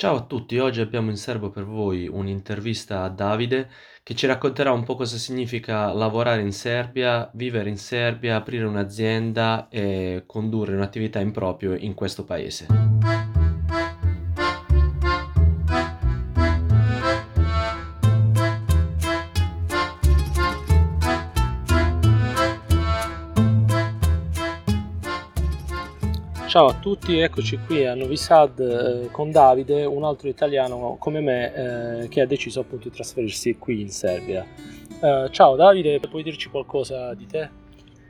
Ciao a tutti, oggi abbiamo in serbo per voi un'intervista a Davide che ci racconterà un po' cosa significa lavorare in Serbia, vivere in Serbia, aprire un'azienda e condurre un'attività in proprio in questo paese. Ciao a tutti, eccoci qui a Novi Sad eh, con Davide, un altro italiano come me eh, che ha deciso appunto di trasferirsi qui in Serbia. Eh, ciao Davide, puoi dirci qualcosa di te?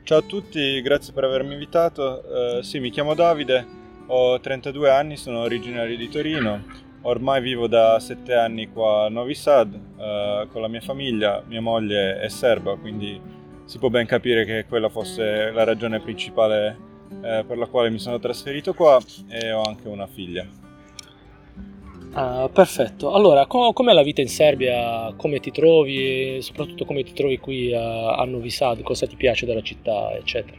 Ciao a tutti, grazie per avermi invitato. Eh, sì, mi chiamo Davide, ho 32 anni, sono originario di Torino, ormai vivo da 7 anni qua a Novi Sad eh, con la mia famiglia, mia moglie è serba, quindi si può ben capire che quella fosse la ragione principale eh, per la quale mi sono trasferito qua e ho anche una figlia. Ah, perfetto. Allora, co- com'è la vita in Serbia? Come ti trovi? E soprattutto come ti trovi qui a, a Novi Sad? Cosa ti piace della città, eccetera?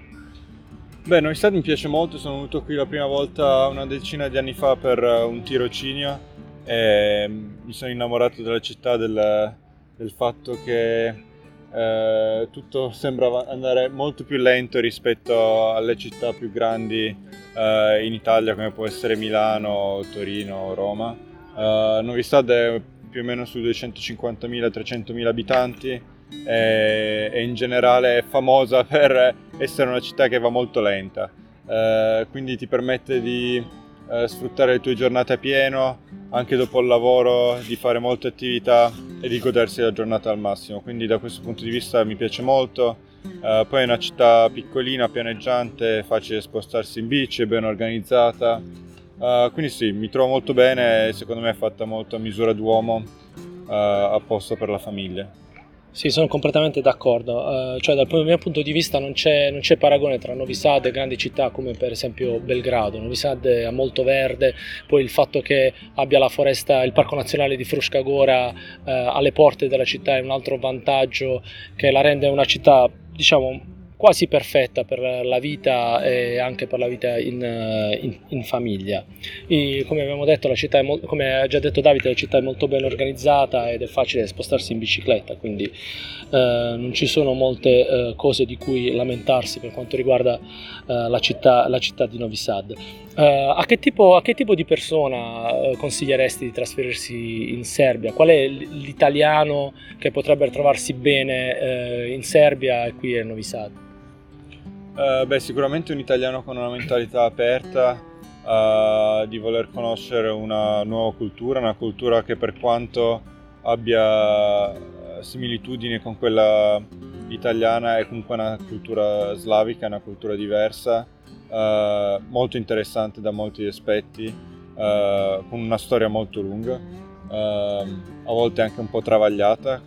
Beh, Novi Sad mi piace molto, sono venuto qui la prima volta una decina di anni fa per un tirocinio e mi sono innamorato della città, del, del fatto che eh, tutto sembra andare molto più lento rispetto alle città più grandi eh, in Italia come può essere Milano, Torino, Roma. Eh, Novi Sad è più o meno su 250.000-300.000 abitanti e, e, in generale è famosa per essere una città che va molto lenta, eh, quindi ti permette di eh, sfruttare le tue giornate a pieno, anche dopo il lavoro, di fare molte attività e di godersi la giornata al massimo. Quindi da questo punto di vista mi piace molto. Uh, poi è una città piccolina, pianeggiante, facile spostarsi in bici, ben organizzata. Uh, quindi sì, mi trovo molto bene e secondo me è fatta molto a misura d'uomo, uh, apposta per la famiglia. Sì, sono completamente d'accordo, uh, cioè dal mio punto di vista non c'è, non c'è, paragone tra Novi Sad e grandi città come per esempio Belgrado, Novi Sad è molto verde, poi il fatto che abbia la foresta, il parco nazionale di Fruška Gora uh, alle porte della città è un altro vantaggio che la rende una città diciamo quasi perfetta per la vita e anche per la vita in, in, in famiglia. E come abbiamo detto, la città è mo- come ha già detto Davide, la città è molto ben organizzata ed è facile spostarsi in bicicletta, quindi eh, non ci sono molte eh, cose di cui lamentarsi per quanto riguarda eh, la, città, la, città, di Novi Sad. Eh, a che, tipo, a, che tipo, di persona eh, consiglieresti di trasferirsi in Serbia? Qual è l'italiano che potrebbe trovarsi bene eh, in Serbia e qui a Novi Sad? Uh, beh, sicuramente un italiano con una mentalità aperta, uh, di voler conoscere una nuova cultura, una cultura che per quanto abbia similitudini con quella italiana è comunque una cultura slavica, una cultura diversa, uh, molto interessante da molti aspetti, con una storia molto lunga, a volte anche un po' travagliata,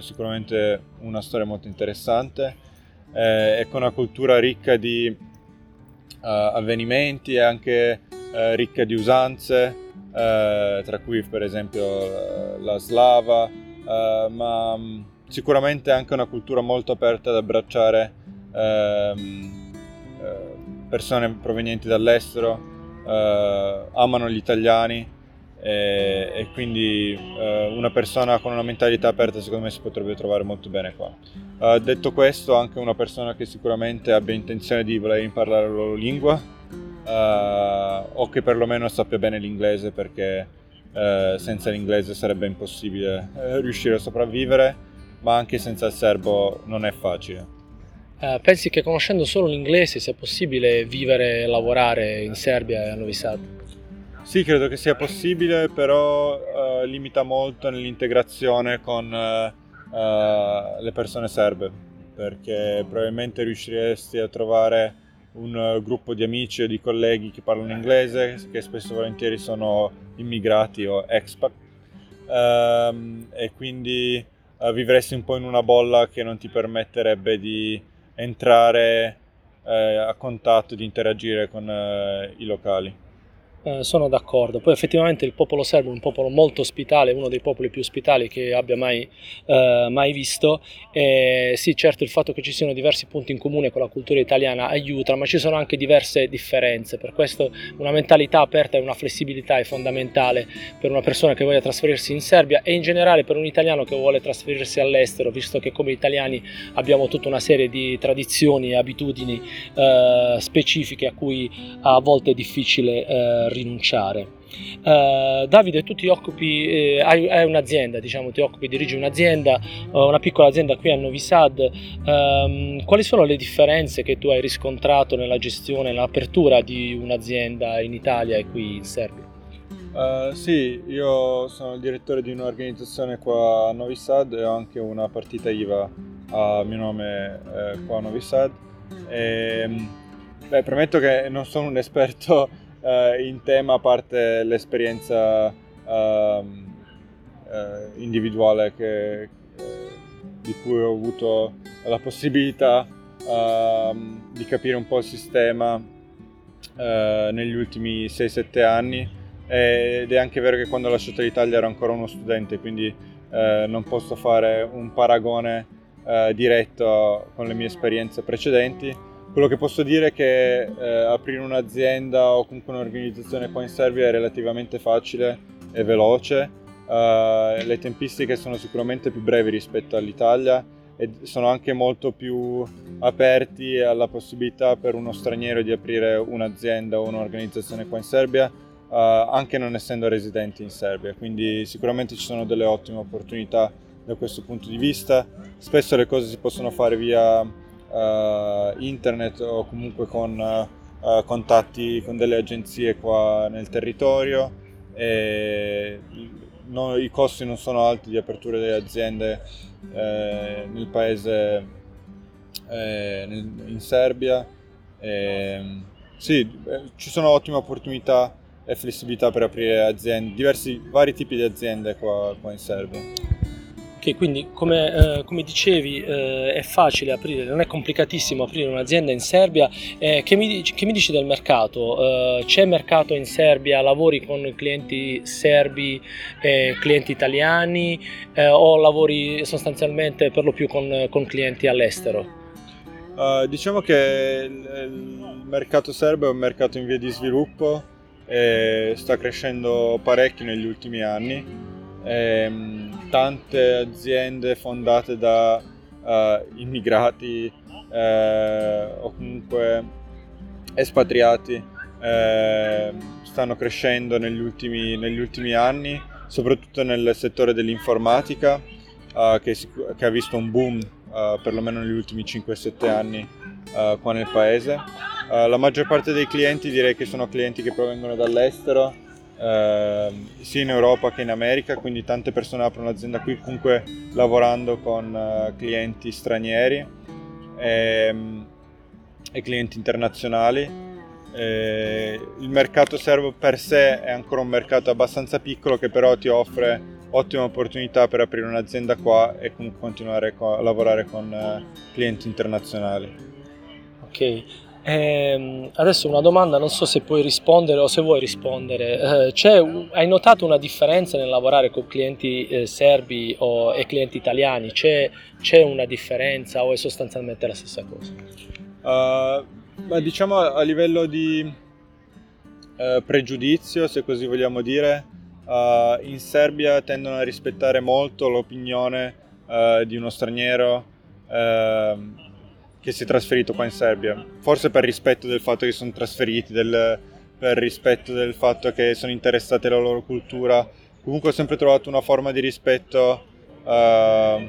sicuramente una storia molto interessante eh, con una cultura ricca di uh, avvenimenti e anche uh, ricca di usanze, uh, tra cui per esempio la slava, ma um, sicuramente anche una cultura molto aperta ad abbracciare ehm, persone provenienti dall'estero, amano gli italiani e, e quindi uh, una persona con una mentalità aperta secondo me si potrebbe trovare molto bene qua. Uh, detto questo, anche una persona che sicuramente abbia intenzione di voler imparare la loro lingua uh, o che perlomeno sappia bene l'inglese perché senza l'inglese sarebbe impossibile riuscire a sopravvivere, ma anche senza il serbo non è facile. Uh, pensi che conoscendo solo l'inglese sia possibile vivere e lavorare in Serbia e a Novi Sad? Sì, credo che sia possibile, però uh, limita molto nell'integrazione con uh, uh, le persone serbe, perché probabilmente riusciresti a trovare un gruppo di amici o di colleghi che parlano inglese, che spesso e volentieri sono immigrati o expat, um, e quindi vivresti un po' in una bolla che non ti permetterebbe di entrare a contatto, di interagire con i locali. Eh, sono d'accordo. Poi effettivamente il popolo serbo è un popolo molto ospitale, uno dei popoli più ospitali che abbia mai, eh, mai visto. E sì, certo il fatto che ci siano diversi punti in comune con la cultura italiana aiuta, ma ci sono anche diverse differenze. Per questo una mentalità aperta e una flessibilità è fondamentale per una persona che voglia trasferirsi in Serbia e in generale per un italiano che vuole trasferirsi all'estero, visto che come italiani abbiamo tutta una serie di tradizioni e abitudini eh, specifiche a cui a volte è difficile eh, rinunciare. Uh, Davide, tu ti occupi, eh, hai, hai, un'azienda, diciamo, ti occupi, dirigi un'azienda, uh, una piccola azienda qui a Novi Sad. Uh, quali sono le differenze che tu hai riscontrato nella gestione, nell'apertura di un'azienda in Italia e qui in Serbia? Uh, sì, io sono il direttore di un'organizzazione qua a Novi Sad e ho anche una partita IVA a mio nome eh, qua a Novi Sad. E, beh, premetto che non sono un esperto uh, in tema a parte l'esperienza uh, individuale che, eh, di cui ho avuto la possibilità ehm, di capire un po' il sistema negli ultimi 6-7 anni. Ed è anche vero che quando ho lasciato l'Italia ero ancora uno studente, quindi eh, non posso fare un paragone eh, diretto con le mie esperienze precedenti, quello che posso dire è che eh, aprire un'azienda o comunque un'organizzazione qua in Serbia è relativamente facile e veloce. Uh, le tempistiche sono sicuramente più brevi rispetto all'Italia e sono anche molto più aperti alla possibilità per uno straniero di aprire un'azienda o un'organizzazione qua in Serbia, uh, anche non essendo residenti in Serbia. Quindi sicuramente ci sono delle ottime opportunità da questo punto di vista. Spesso le cose si possono fare via internet o comunque con uh, contatti con delle agenzie qua nel territorio. E no, i costi non sono alti di apertura delle aziende eh, nel paese eh, nel, in Serbia. E, sì, ci sono ottime opportunità e flessibilità per aprire aziende, diversi vari tipi di aziende qua, qua in Serbia quindi come, eh, come dicevi eh, è facile aprire, non è complicatissimo aprire un'azienda in Serbia. Eh, che, mi, che, mi, dici del mercato? Eh, c'è mercato in Serbia? Lavori con clienti serbi e clienti italiani eh, o lavori sostanzialmente per lo più con, con clienti all'estero? Uh, diciamo che il mercato serbo è un mercato in via di sviluppo e sta crescendo parecchio negli ultimi anni. E, ehm, tante aziende fondate da uh, immigrati eh, o comunque espatriati eh, stanno crescendo negli ultimi, negli ultimi, anni, soprattutto nel settore dell'informatica uh, che, che, ha visto un boom uh, perlomeno negli ultimi 5-7 anni qua nel paese. la maggior parte dei clienti direi che sono clienti che provengono dall'estero eh, sia in Europa che in America, quindi tante persone aprono l'azienda qui comunque lavorando con uh, clienti stranieri e, ehm, e clienti internazionali. Eh, il mercato serbo per sé è ancora un mercato abbastanza piccolo che però ti offre ottime opportunità per aprire un'azienda qua e continuare a lavorare con uh, clienti internazionali. Ok, eh, adesso una domanda, non so se puoi rispondere o se vuoi rispondere. Eh, hai notato una differenza nel lavorare con clienti eh, serbi o, e clienti italiani? C'è, c'è, una differenza o è sostanzialmente la stessa cosa? Uh, diciamo a livello di uh, pregiudizio, se così vogliamo dire, uh, in Serbia tendono a rispettare molto l'opinione di uno straniero ehm, che si è trasferito qua in Serbia. Forse per rispetto del fatto che sono trasferiti, del, per rispetto del fatto che sono interessati alla loro cultura. Comunque ho sempre trovato una forma di rispetto uh,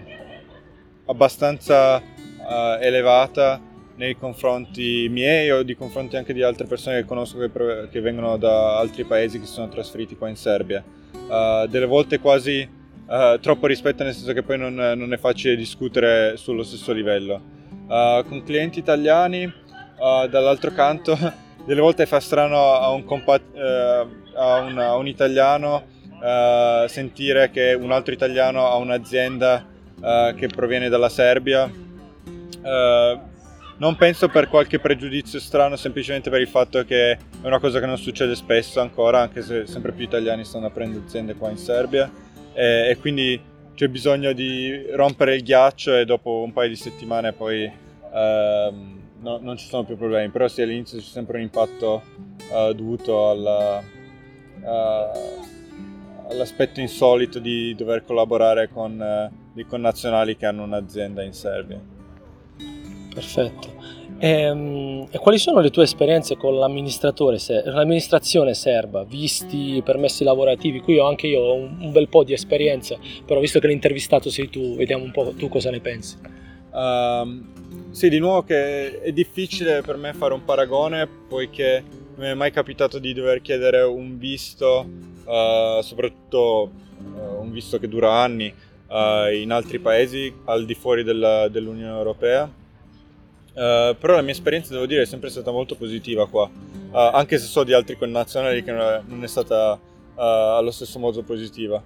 abbastanza uh, elevata nei confronti miei o di confronti anche di altre persone che conosco che, che vengono da altri paesi che si sono trasferiti qua in Serbia. Uh, delle volte quasi troppo rispetto nel senso che poi non, non è facile discutere sullo stesso livello. Uh, con clienti italiani, uh, dall'altro canto, delle volte fa strano a un, compat- uh, a un, a un italiano sentire che un altro italiano ha un'azienda che proviene dalla Serbia. non penso per qualche pregiudizio strano, semplicemente per il fatto che è una cosa che non succede spesso ancora, anche se sempre più italiani stanno aprendo aziende qua in Serbia e, e quindi c'è bisogno di rompere il ghiaccio e dopo un paio di settimane poi ehm, no, non ci sono più problemi, però sì all'inizio c'è sempre un impatto uh, dovuto alla, uh, all'aspetto insolito di dover collaborare con uh, dei connazionali che hanno un'azienda in Serbia. Perfetto. E, ehm, e, quali sono le tue esperienze con l'amministrazione serba, visti permessi lavorativi? Qui ho anche io un, un, bel po' di esperienza, però visto che l'intervistato sei tu, vediamo un po' tu cosa ne pensi. Um, sì, di nuovo che è difficile per me fare un paragone, poiché non mi è mai capitato di dover chiedere un visto, uh, soprattutto uh, un visto che dura anni, uh, in altri paesi al di fuori della, dell'Unione Europea. Uh, però la mia esperienza, devo dire, è sempre stata molto positiva qua, uh, anche se so di altri connazionali che non è stata allo stesso modo positiva.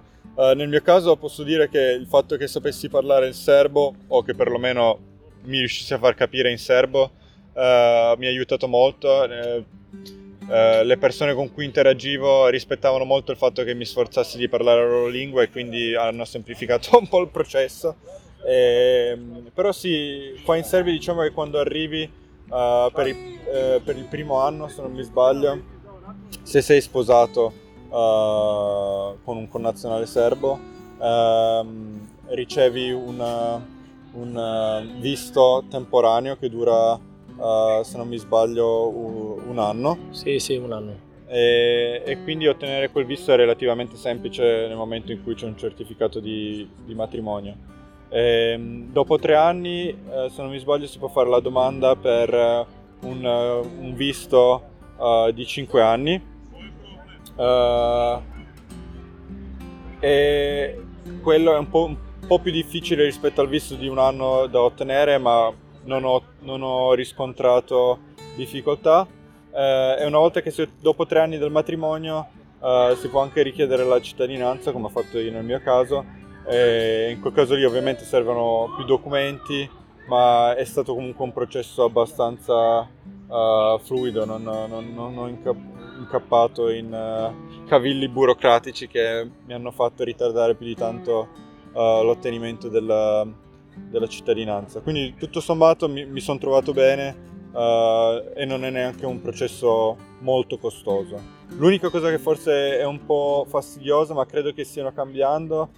nel mio caso posso dire che il fatto che sapessi parlare il serbo, o che perlomeno mi riuscissi a far capire in serbo, mi ha aiutato molto le persone con cui interagivo rispettavano molto il fatto che mi sforzassi di parlare la loro lingua e quindi hanno semplificato un po' il processo. E, ehm, però sì, qua in Serbia diciamo che quando arrivi uh, per, il, uh, per, il, primo anno, se non mi sbaglio, se sei sposato uh, con un connazionale serbo, ehm, ricevi una, un visto temporaneo che dura se non mi sbaglio, un anno. Sì, sì, un anno. E, e, quindi ottenere quel visto è relativamente semplice nel momento in cui c'è un certificato di, di matrimonio. E, ehm, dopo tre anni, eh, se non mi sbaglio, si può fare la domanda per eh, un, un visto uh, di cinque anni. Uh, e quello è un po', un po' più difficile rispetto al visto di un anno da ottenere, ma non ho, non ho riscontrato difficoltà. Eh, e una volta che si, dopo tre anni del matrimonio eh, si può anche richiedere la cittadinanza, come ho fatto io nel mio caso. In quel caso lì ovviamente servono più documenti, ma è stato comunque un processo abbastanza uh, fluido, non, non, non ho incappato in uh, cavilli burocratici che mi hanno fatto ritardare più di tanto uh, l'ottenimento della, della cittadinanza. Quindi tutto sommato mi, mi sono trovato bene e non è neanche un processo molto costoso. L'unica cosa che forse è un po' fastidiosa, ma credo che stiano cambiando,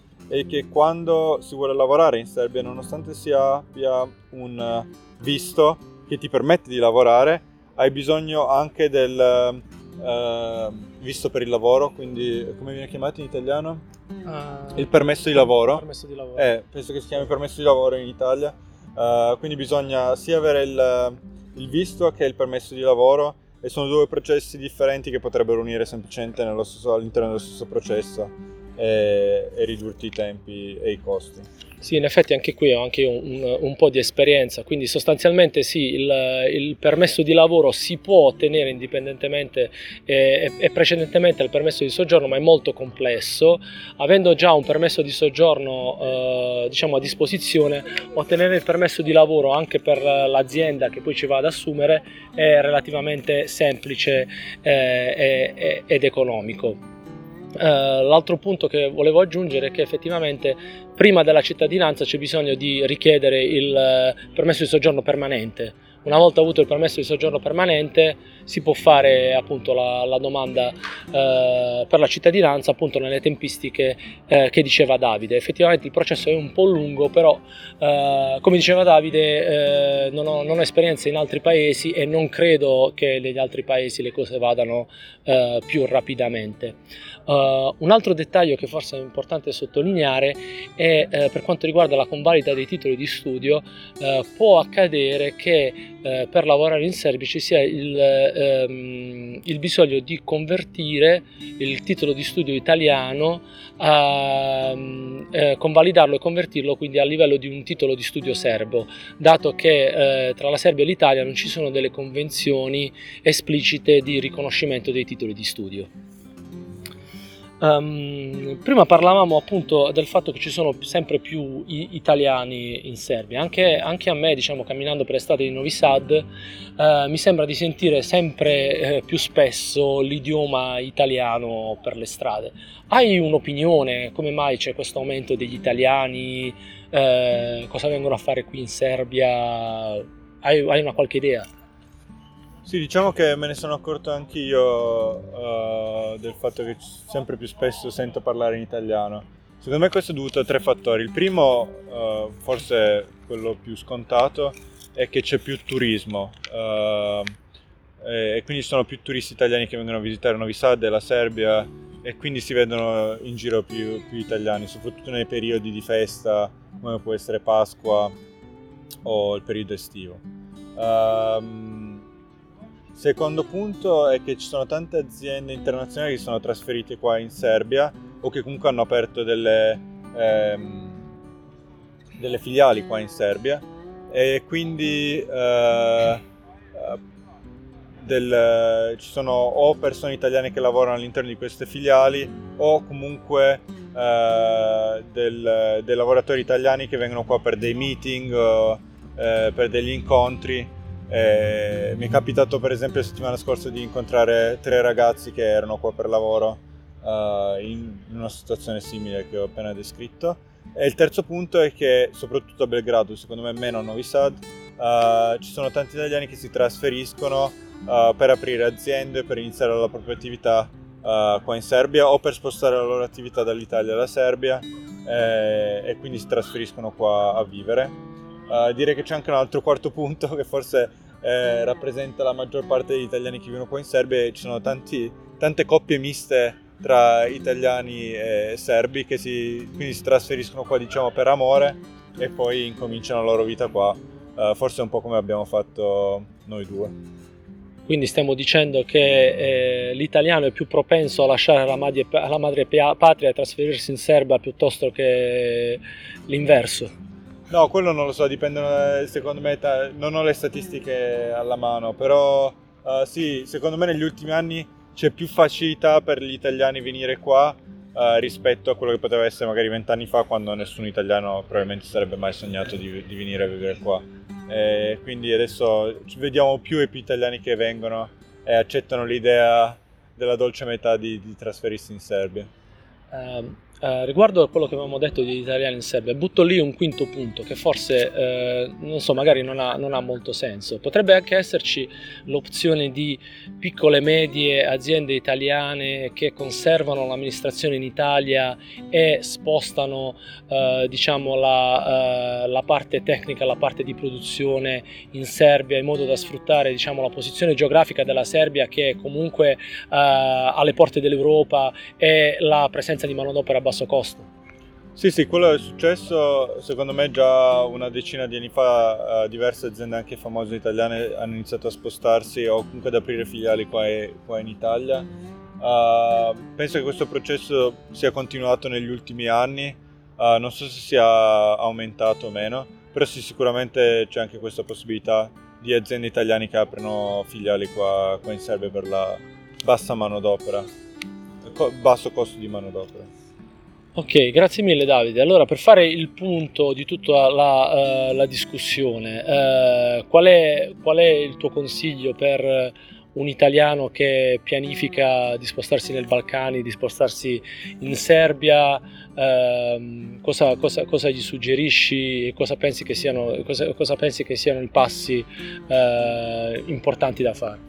è che quando si vuole lavorare in Serbia, nonostante si abbia un visto che ti permette di lavorare, hai bisogno anche del uh, visto per il lavoro, quindi come viene chiamato in italiano? Uh, il permesso di lavoro. Permesso di lavoro. Eh, penso che si chiami permesso di lavoro in Italia. Uh, quindi bisogna sia avere il, il, visto che il permesso di lavoro e sono due processi differenti che potrebbero unire semplicemente stesso, all'interno dello stesso processo e, e ridurti i tempi e i costi. Sì, in effetti anche qui ho anche un, un, po' di esperienza, quindi sostanzialmente sì, il, il, permesso di lavoro si può ottenere indipendentemente e, e, precedentemente al permesso di soggiorno, ma è molto complesso. Avendo già un permesso di soggiorno eh, diciamo a disposizione, ottenere il permesso di lavoro anche per l'azienda che poi ci va ad assumere è relativamente semplice eh, ed economico. Uh, l'altro punto che volevo aggiungere è che effettivamente prima della cittadinanza c'è bisogno di richiedere il uh, permesso di soggiorno permanente una volta avuto il permesso di soggiorno permanente si può fare appunto la, la domanda eh, per la cittadinanza appunto nelle tempistiche eh, che diceva Davide. Effettivamente il processo è un po' lungo, però eh, come diceva Davide eh, non ho, non, ho, esperienza in altri paesi e non credo che negli altri paesi le cose vadano eh, più rapidamente. Uh, un altro dettaglio che forse è importante sottolineare è per quanto riguarda la convalida dei titoli di studio, può accadere che per lavorare in Serbia ci sia il, um, il, bisogno di convertire il titolo di studio italiano, a, convalidarlo e convertirlo quindi a livello di un titolo di studio serbo, dato che tra la Serbia e l'Italia non ci sono delle convenzioni esplicite di riconoscimento dei titoli di studio. Um, prima parlavamo appunto del fatto che ci sono sempre più italiani in Serbia, anche, anche, a me, diciamo, camminando per l'estate di Novi Sad, uh, mi sembra di sentire sempre uh, più spesso l'idioma italiano per le strade. Hai un'opinione? Come mai c'è questo aumento degli italiani? Uh, cosa vengono a fare qui in Serbia? Hai, hai una qualche idea? Sì, diciamo che me ne sono accorto anch'io uh, del fatto che sempre più spesso sento parlare in italiano. Secondo me questo è dovuto a tre fattori. Il primo, uh, forse quello più scontato, è che c'è più turismo uh, e quindi ci sono più turisti italiani che vengono a visitare Novi Sad e la Serbia e quindi si vedono in giro più, più italiani, soprattutto nei periodi di festa come può essere Pasqua o il periodo estivo. Um, Secondo punto è che ci sono tante aziende internazionali che sono trasferite qua in Serbia o che comunque hanno aperto delle, ehm, delle filiali qua in Serbia. E quindi eh, del, ci sono o persone italiane che lavorano all'interno di queste filiali o comunque eh, del, dei lavoratori italiani che vengono qua per dei meeting, eh, per degli incontri eh, mi è capitato per esempio la settimana scorsa di incontrare tre ragazzi che erano qua per lavoro uh, in una situazione simile che ho appena descritto. E il terzo punto è che soprattutto a Belgrado, secondo me meno a Novi Sad, uh, ci sono tanti italiani che si trasferiscono uh, per aprire aziende, per iniziare la propria attività qua in Serbia o per spostare la loro attività dall'Italia alla Serbia eh, e quindi si trasferiscono qua a vivere. Uh, direi che c'è anche un altro quarto punto che forse eh, rappresenta la maggior parte degli italiani che vivono qua in Serbia e ci sono tanti, tante coppie miste tra italiani e serbi che si, quindi si trasferiscono qua diciamo per amore e poi incominciano la loro vita qua, uh, forse un po' come abbiamo fatto noi due. Quindi stiamo dicendo che eh, l'italiano è più propenso a lasciare la madre, la madre patria e trasferirsi in Serbia piuttosto che l'inverso. No, quello non lo so, dipende secondo me, non ho le statistiche alla mano, però uh, sì, secondo me negli ultimi anni c'è più facilità per gli italiani venire qua uh, rispetto a quello che poteva essere magari vent'anni fa quando nessun italiano probabilmente sarebbe mai sognato di, di venire a vivere qua. E quindi adesso vediamo più e più italiani che vengono e accettano l'idea della dolce metà di, di trasferirsi in Serbia. Um, eh, riguardo a quello che avevamo detto degli italiani in Serbia, butto lì un quinto punto che forse, eh, non so, magari non ha, non ha, molto senso. Potrebbe anche esserci l'opzione di piccole e medie aziende italiane che conservano l'amministrazione in Italia e spostano, eh, diciamo, la, eh, la, parte tecnica, la parte di produzione in Serbia in modo da sfruttare, diciamo, la posizione geografica della Serbia che comunque eh, alle porte dell'Europa e la presenza di manodopera abbastanza basso costo. Sì, sì, quello è successo secondo me già una decina di anni fa, uh, diverse aziende anche famose italiane hanno iniziato a spostarsi o comunque ad aprire filiali qua, e, qua in Italia. Uh, penso che questo processo sia continuato negli ultimi anni, uh, non so se sia aumentato o meno, però sì, sicuramente c'è anche questa possibilità di aziende italiane che aprono filiali qua, qua in Serbia per la bassa manodopera, co- basso costo di manodopera. Ok, grazie mille Davide. Allora, per fare il punto di tutta la, uh, la discussione, uh, qual, è, qual, è, il tuo consiglio per un italiano che pianifica di spostarsi nei Balcani, di spostarsi in Serbia? Uh, cosa, cosa, cosa, gli suggerisci e cosa pensi che siano, cosa, cosa pensi che siano i passi importanti da fare?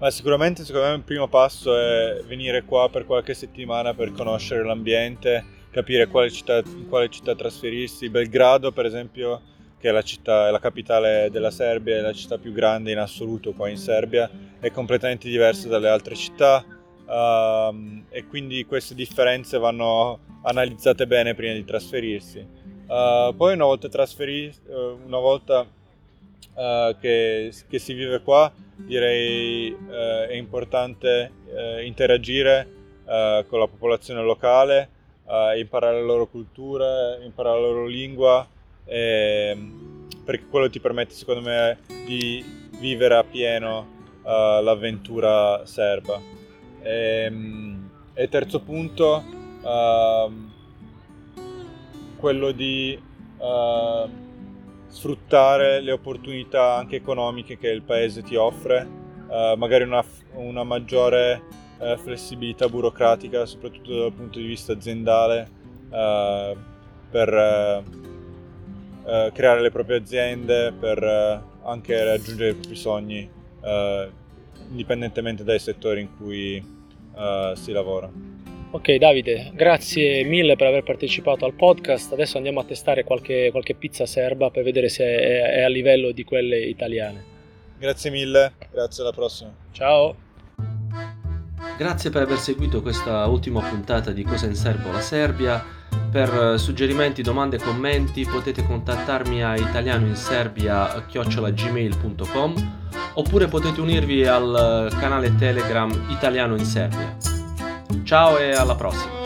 Ma sicuramente secondo me il primo passo è venire qua per qualche settimana per conoscere l'ambiente capire quale città, in quale città trasferirsi. Belgrado, per esempio, che è la, città, è la capitale della Serbia, è la città più grande in assoluto qua in Serbia, è completamente diversa dalle altre città uh, e quindi queste differenze vanno analizzate bene prima di trasferirsi. Uh, poi una volta trasferiti, uh, una volta uh, che, che, si vive qua, direi è importante interagire con la popolazione locale, uh, imparare la loro cultura, imparare la loro lingua, e, perché quello ti permette secondo me di vivere appieno uh, l'avventura serba. E, e terzo punto, uh, quello di uh, sfruttare le opportunità anche economiche che il paese ti offre, uh, magari una, una maggiore eh, flessibilità burocratica, soprattutto dal punto di vista aziendale, per creare le proprie aziende, per anche raggiungere i propri sogni, indipendentemente dai settori in cui si lavora. Ok Davide, grazie mille per aver partecipato al podcast. Adesso andiamo a testare qualche, qualche pizza serba per vedere se è, è a livello di quelle italiane. Grazie mille, grazie alla prossima. Ciao. Grazie per aver seguito questa ultima puntata di Cosa in Serbo la Serbia. Per suggerimenti, domande e commenti potete contattarmi a italianoinserbia.gmail.com oppure potete unirvi al canale Telegram Italiano in Serbia. Ciao e alla prossima!